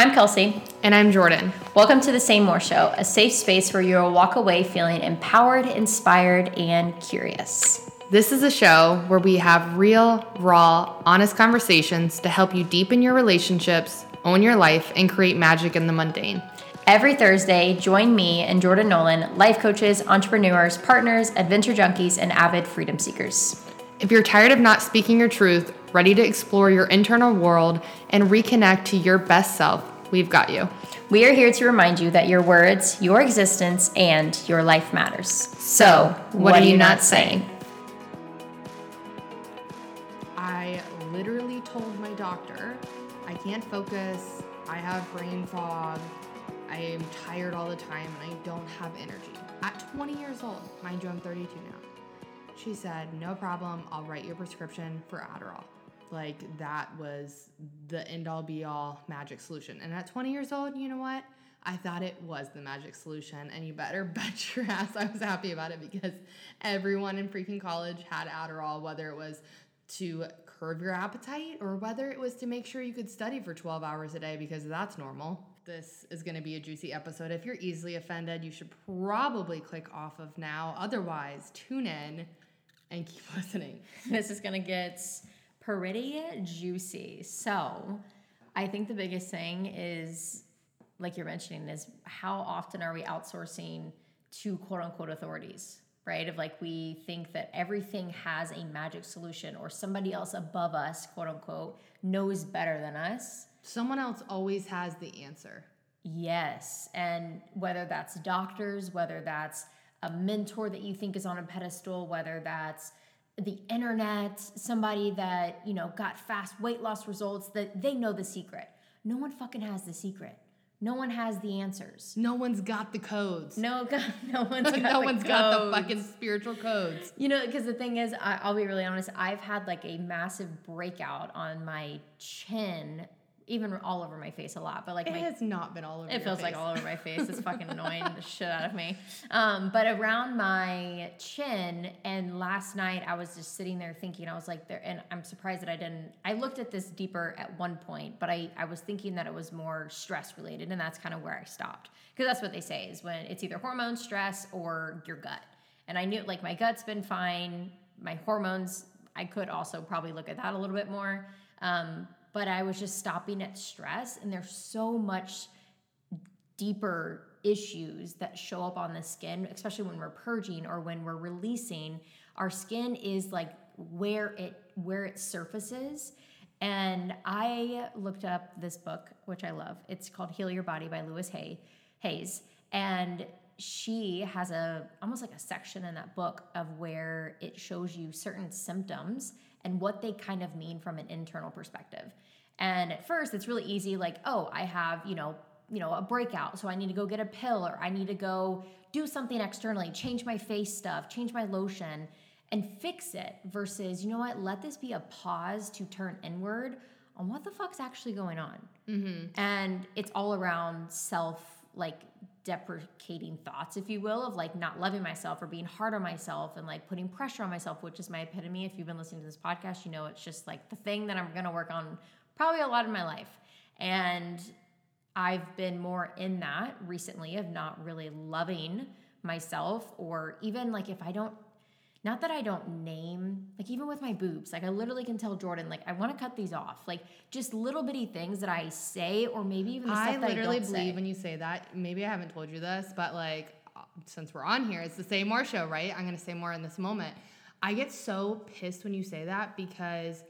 I'm Kelsey. And I'm Jordan. Welcome to the Say More Show, a safe space where you'll walk away feeling empowered, inspired, and curious. This is a show where we have real, raw, honest conversations to help you deepen your relationships, own your life, and create magic in the mundane. Every Thursday, join me and Jordan Nolan, life coaches, entrepreneurs, partners, adventure junkies, and avid freedom seekers. If you're tired of not speaking your truth, ready to explore your internal world, and reconnect to your best self, we've got you. We are here to remind you that your words, your existence, and your life matters. So, what, what are you not saying? I literally told my doctor I can't focus, I have brain fog, I am tired all the time, and I don't have energy. At 20 years old, mind you, I'm 32 now. She said, No problem, I'll write your prescription for Adderall. Like, that was the end all be all magic solution. And at 20 years old, you know what? I thought it was the magic solution, and you better bet your ass I was happy about it because everyone in freaking college had Adderall, whether it was to curb your appetite or whether it was to make sure you could study for 12 hours a day because that's normal. This is going to be a juicy episode. If you're easily offended, you should probably click off of now. Otherwise, tune in and keep listening. This is going to get pretty juicy. So, I think the biggest thing is, like you're mentioning, is how often are we outsourcing to quote unquote authorities, right? Of like we think that everything has a magic solution or somebody else above us, quote unquote, knows better than us. Someone else always has the answer. Yes. And whether that's doctors, whether that's a mentor that you think is on a pedestal, whether that's the internet, somebody that, you know, got fast weight loss results, that they know the secret. No one fucking has the secret. No one has the answers. No one's got the codes. No, no one's got no the one's codes. got the fucking spiritual codes. You know, because the thing is, I, I'll be really honest. I've had like a massive breakout on my chin even all over my face a lot, but like it my, has not been all over. It feels face. like all over my face. It's fucking annoying the shit out of me. Um, but around my chin, and last night I was just sitting there thinking. I was like, there, and I'm surprised that I didn't. I looked at this deeper at one point, but I I was thinking that it was more stress related, and that's kind of where I stopped because that's what they say is when it's either hormone stress or your gut. And I knew like my gut's been fine. My hormones, I could also probably look at that a little bit more. Um, but I was just stopping at stress. And there's so much deeper issues that show up on the skin, especially when we're purging or when we're releasing. Our skin is like where it where it surfaces. And I looked up this book, which I love. It's called Heal Your Body by Louise Hay, Hayes. And she has a almost like a section in that book of where it shows you certain symptoms and what they kind of mean from an internal perspective. And at first, it's really easy like, oh, I have, you know, you know, a breakout, so I need to go get a pill or I need to go do something externally, change my face stuff, change my lotion and fix it versus, you know what, let this be a pause to turn inward on what the fuck's actually going on. Mm-hmm. And it's all around self like deprecating thoughts, if you will, of like not loving myself or being hard on myself and like putting pressure on myself, which is my epitome. If you've been listening to this podcast, you know it's just like the thing that I'm gonna work on probably a lot in my life. And I've been more in that recently of not really loving myself or even like if I don't not that I don't name, like even with my boobs, like I literally can tell Jordan, like I want to cut these off, like just little bitty things that I say, or maybe even the I stuff that literally I don't believe say. when you say that. Maybe I haven't told you this, but like since we're on here, it's the Say More show, right? I'm gonna say more in this moment. I get so pissed when you say that because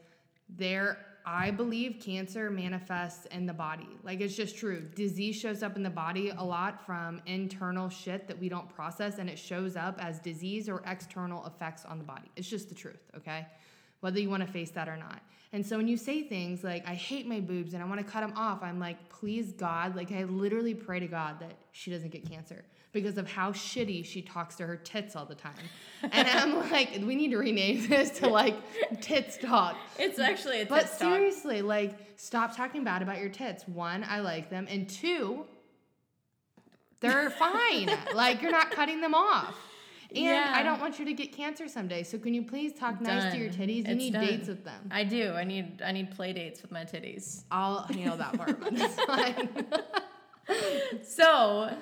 there I believe cancer manifests in the body. Like it's just true. Disease shows up in the body a lot from internal shit that we don't process and it shows up as disease or external effects on the body. It's just the truth, okay? Whether you want to face that or not. And so when you say things like I hate my boobs and I want to cut them off, I'm like, "Please God, like I literally pray to God that she doesn't get cancer." Because of how shitty she talks to her tits all the time. And I'm like, we need to rename this to like tits talk. It's actually a But tits talk. seriously, like, stop talking bad about your tits. One, I like them, and two, they're fine. like, you're not cutting them off. And Yeah. I don't want you to get cancer someday. So can you please talk nice to your titties? You It's need done. dates with them. I do. I need I need play dates with my titties. I'll handle that part, but that's fine. So,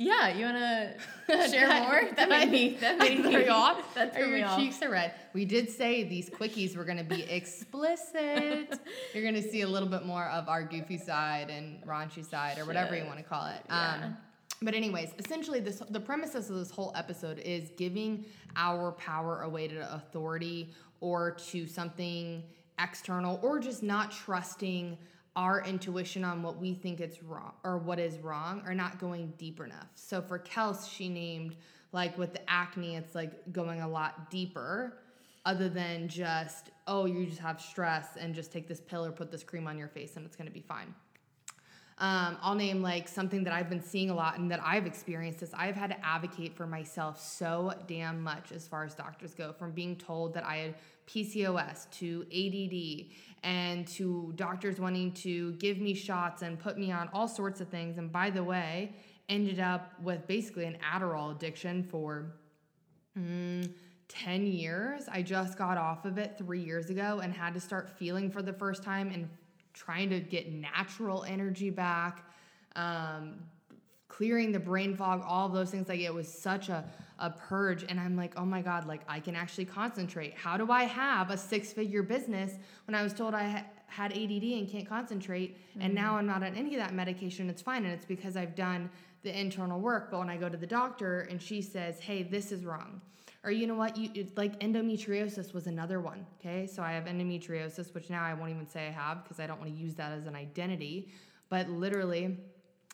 yeah, you wanna share more? That made me that made me off. That Or threw your off. cheeks are red. We did say these quickies were going to be explicit. You're going to see a little bit more of our goofy side and raunchy side, or whatever you want to call it. Yeah. Um, but anyways, essentially, this the premises of this whole episode is giving our power away to authority or to something external, or just not trusting our intuition on what we think it's wrong or what is wrong, or not going deep enough. So for Kels, she named like with the acne, it's like going a lot deeper, other than just oh, you just have stress and just take this pill or put this cream on your face and it's gonna be fine. Um, I'll name like something that I've been seeing a lot and that I've experienced is I've had to advocate for myself so damn much as far as doctors go, from being told that I had PCOS to ADD and to doctors wanting to give me shots and put me on all sorts of things. And by the way, ended up with basically an Adderall addiction for mm, 10 years. I just got off of it three years ago and had to start feeling for the first time and trying to get natural energy back, um, clearing the brain fog, all of those things. Like it was such a, a purge. And I'm like, oh my God, like I can actually concentrate. How do I have a six figure business when I was told I ha- had ADD and can't concentrate? And now I'm not on any of that medication. It's fine. And it's because I've done the internal work. But when I go to the doctor and she says, hey, this is wrong. Or you know what? You like endometriosis was another one. Okay, so I have endometriosis, which now I won't even say I have because I don't want to use that as an identity. But literally,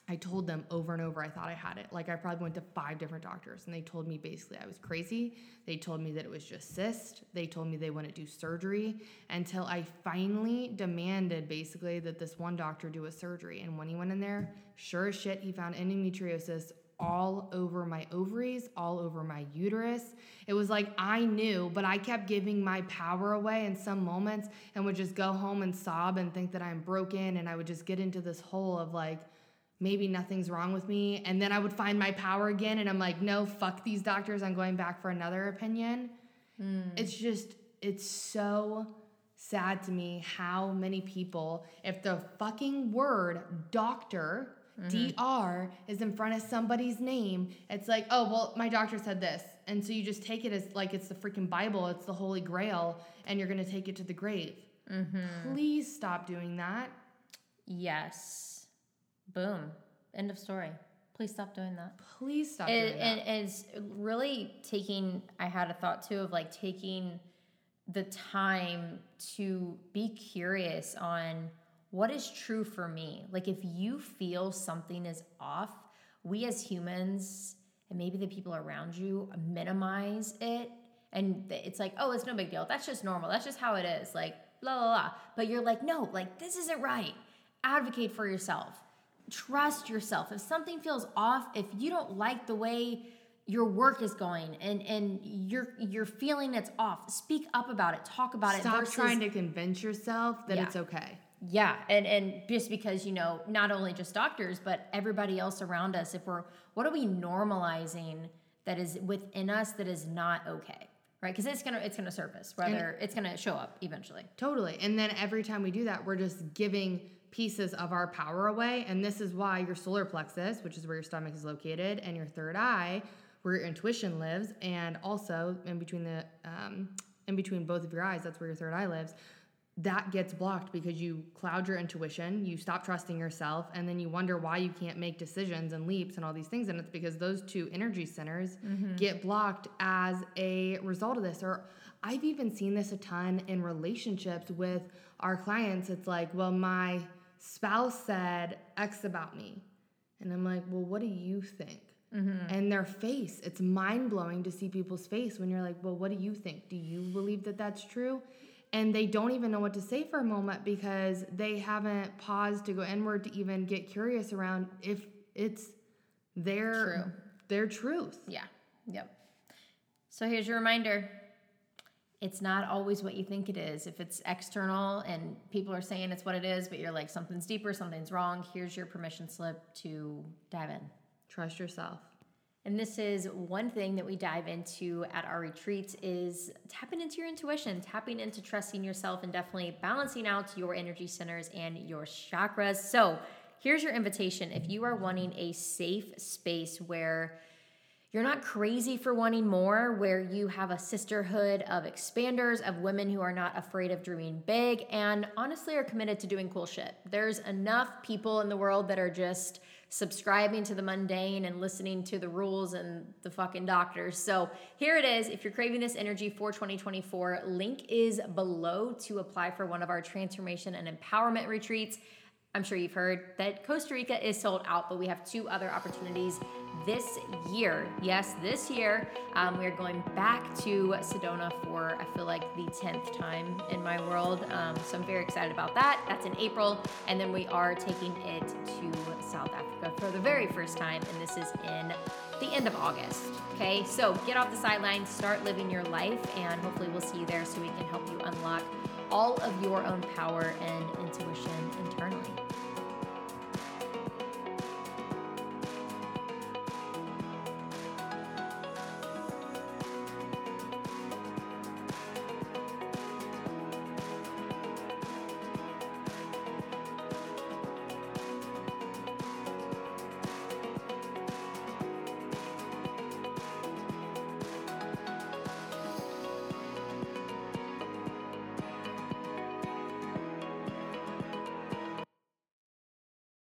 I told them over and over I thought I had it. Like I probably went to five different doctors, and they told me basically I was crazy. They told me that it was just cyst. They told me they wouldn't do surgery until I finally demanded basically that this one doctor do a surgery. And when he went in there, sure as shit, he found endometriosis all over my ovaries, all over my uterus. It was like I knew, but I kept giving my power away in some moments and would just go home and sob and think that I'm broken. And I would just get into this hole of like, maybe nothing's wrong with me. And then I would find my power again. And I'm like, no, fuck these doctors. I'm going back for another opinion. Hmm. It's just, it's so sad to me how many people, if the fucking word doctor, Mm-hmm. DR, is in front of somebody's name, it's like, oh, well, my doctor said this. And so you just take it as like it's the freaking Bible, it's the Holy Grail, and you're going to take it to the grave. Mm-hmm. Please stop doing that. Yes. Boom. End of story. Please stop doing that. Please stop It, doing that. it is really taking, I had a thought too of like taking the time to be curious on what is true for me. Like if you feel something is off, we as humans and maybe the people around you minimize it. And it's like, oh, it's no big deal. That's just normal. That's just how it is. Like, blah, blah, blah. But you're like, no, like, this isn't right. Advocate for yourself trust yourself if something feels off if you don't like the way your work is going and and you're you're feeling it's off speak up about it talk about it Stop trying to convince yourself that Yeah. it's okay. Yeah and and just because you know not only just doctors but everybody else around us if we're what are we normalizing that is within us that is not okay right because it's gonna it's gonna surface whether it's gonna show up eventually Totally. And then every time we do that, we're just giving pieces of our power away. And this is why your solar plexus, which is where your stomach is located, and your third eye, where your intuition lives, and also in between the um, in between both of your eyes, that's where your third eye lives. That gets blocked because you cloud your intuition, you stop trusting yourself, and then you wonder why you can't make decisions and leaps and all these things. And it's because those two energy centers mm-hmm. get blocked as a result of this. Or I've even seen this a ton in relationships with our clients. It's like, well, my spouse said X about me. And I'm like, well, what do you think? Mm-hmm. And their face, it's mind blowing to see people's face when you're like, well, what do you think? Do you believe that that's true? And they don't even know what to say for a moment because they haven't paused to go inward to even get curious around if it's their True. their truth. Yeah. Yep. So here's your reminder. It's not always what you think it is. If it's external and people are saying it's what it is, but you're like something's deeper, something's wrong, here's your permission slip to dive in. Trust yourself. And this is one thing that we dive into at our retreats is tapping into your intuition, tapping into trusting yourself and definitely balancing out your energy centers and your chakras. So, here's your invitation if you are wanting a safe space where you're not crazy for wanting more, where you have a sisterhood of expanders, of women who are not afraid of dreaming big and honestly are committed to doing cool shit. There's enough people in the world that are just subscribing to the mundane and listening to the rules and the fucking doctors. So here it is. If you're craving this energy for 2024, link is below to apply for one of our transformation and empowerment retreats. I'm sure you've heard that Costa Rica is sold out, but we have two other opportunities this year. Yes, this year, um, we are going back to Sedona for, I feel like, the 10th time in my world. Um, so I'm very excited about that. That's in April. And then we are taking it to South Africa for the very first time. And this is in the end of August. Okay, so get off the sidelines, start living your life, and hopefully we'll see you there so we can help you unlock all of your own power and intuition internally.